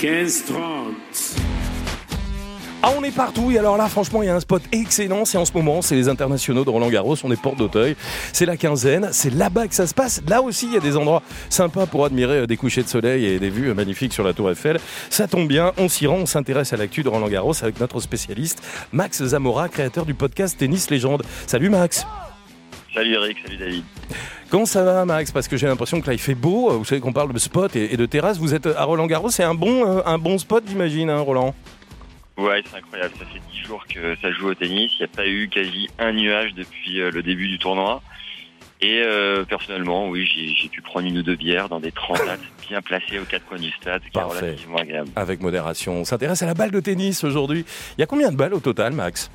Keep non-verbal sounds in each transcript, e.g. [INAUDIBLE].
15-30. Ah, on est partout et alors là, franchement, il y a un spot excellent. C'est en ce moment, c'est les internationaux de Roland Garros. On est porte d'Auteuil. C'est la quinzaine. C'est là-bas que ça se passe. Là aussi, il y a des endroits sympas pour admirer euh, des couchers de soleil et des vues euh, magnifiques sur la Tour Eiffel. Ça tombe bien. On s'y rend. On s'intéresse à l'actu de Roland Garros avec notre spécialiste, Max Zamora, créateur du podcast Tennis Légende. Salut Max. Salut Eric, salut David. Comment ça va Max? Parce que j'ai l'impression que là il fait beau. Vous savez qu'on parle de spot et de terrasse. Vous êtes à Roland Garros. C'est un bon, euh, un bon spot, j'imagine, hein, Roland? Ouais, c'est incroyable. Ça fait dix jours que ça joue au tennis. Il n'y a pas eu quasi un nuage depuis euh, le début du tournoi. Et euh, personnellement, oui, j'ai pu prendre une ou deux bières dans des transats [COUGHS] bien placés aux quatre coins du stade, qui est relativement agréable. Avec modération. On s'intéresse à la balle de tennis aujourd'hui. Il y a combien de balles au total, Max?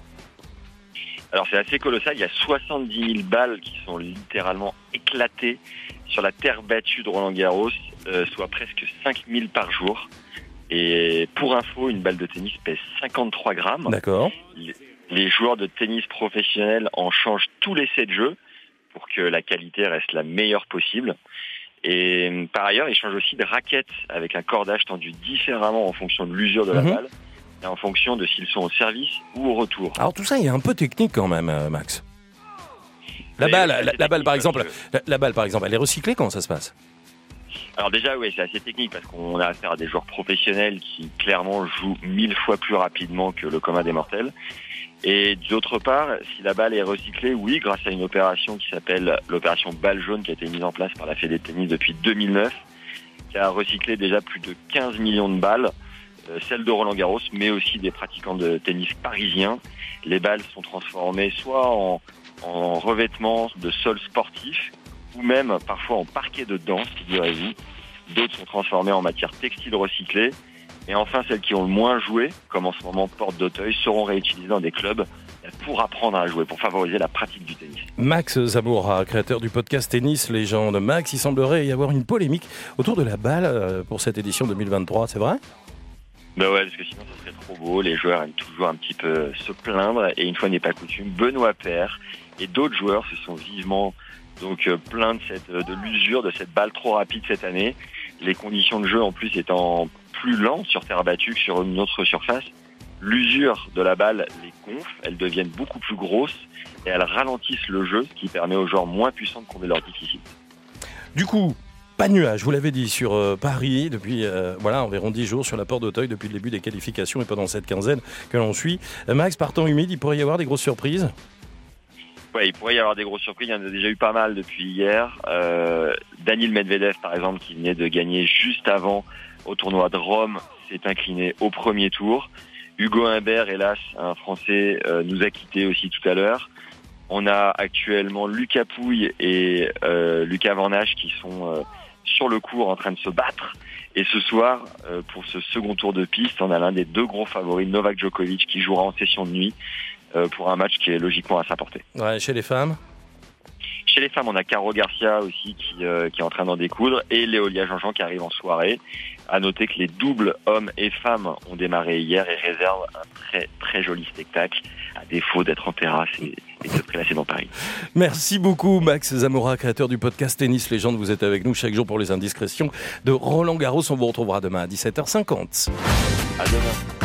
Alors c'est assez colossal. Il y a 70 000 balles qui sont littéralement éclatées sur la terre battue de Roland Garros, euh, soit presque 5 000 par jour. Et pour info, une balle de tennis pèse 53 grammes. D'accord. Les joueurs de tennis professionnels en changent tous les 7 jeux pour que la qualité reste la meilleure possible. Et par ailleurs, ils changent aussi de raquettes avec un cordage tendu différemment en fonction de l'usure de la mhm. balle en fonction de s'ils sont au service ou au retour. Alors tout ça, il est un peu technique quand même, euh, Max. La balle, la, balle par exemple, la, balle par exemple, elle est recyclée Comment ça se passe? Alors déjà, oui, c'est assez technique parce qu'on a affaire à des joueurs professionnels qui clairement jouent mille fois plus rapidement que le commun des mortels. Et d'autre part, si la balle est recyclée, oui, grâce à une opération qui s'appelle l'opération balle jaune qui a été mise en place par la Fédé de tennis depuis 2009, qui a recyclé déjà plus de 15 millions de balles, euh, celles de Roland Garros, mais aussi des pratiquants de tennis parisiens. Les balles sont transformées soit en, en revêtement de sol sportif, ou même parfois en parquet de danse, figurez-vous. D'autres sont transformées en matière textile recyclée. Et enfin, celles qui ont le moins joué, comme en ce moment Porte d'Auteuil, seront réutilisées dans des clubs pour apprendre à jouer, pour favoriser la pratique du tennis. Max Zamora, créateur du podcast Tennis Légende. Max, il semblerait y avoir une polémique autour de la balle euh, pour cette édition 2023, c'est vrai? Ben ouais, parce que sinon ce serait trop beau. Les joueurs aiment toujours un petit peu se plaindre. Et une fois n'est pas coutume, Benoît Père et d'autres joueurs se sont vivement donc euh, plein de, cette, de l'usure de cette balle trop rapide cette année. Les conditions de jeu en plus étant plus lentes sur terre battue que sur une autre surface. L'usure de la balle les gonfle, elles deviennent beaucoup plus grosses et elles ralentissent le jeu, ce qui permet aux joueurs moins puissants de combler leurs difficultés. Du coup, pas de nuage, vous l'avez dit, sur euh, Paris depuis euh, voilà, environ 10 jours sur la porte d'Auteuil depuis le début des qualifications et pendant cette quinzaine que l'on suit. Max, par temps humide, il pourrait y avoir des grosses surprises? Il pourrait y avoir des grosses surprises. Il y en a déjà eu pas mal depuis hier. Euh, Daniel Medvedev, par exemple, qui venait de gagner juste avant au tournoi de Rome, s'est incliné au premier tour. Hugo Humbert, hélas, un Français, euh, nous a quittés aussi tout à l'heure. On a actuellement Lucas Pouille et euh, Lucas Van qui sont euh, sur le cours en train de se battre. Et ce soir, pour ce second tour de piste, on a l'un des deux gros favoris, Novak Djokovic, qui jouera en session de nuit. Euh, pour un match qui est logiquement à sa portée. Ouais, chez les femmes? Chez les femmes, on a Caro Garcia aussi qui, euh, qui est en train d'en découdre et Léolia Jean-Jean qui arrive en soirée. À noter que les doubles hommes et femmes ont démarré hier et réservent un très très joli spectacle à défaut d'être en terrasse et, et de se prélasser dans Paris. Merci beaucoup Max Zamora, créateur du podcast Tennis Légende. Vous êtes avec nous chaque jour pour les indiscrétions de Roland Garros. On vous retrouvera demain à 17h50. À demain.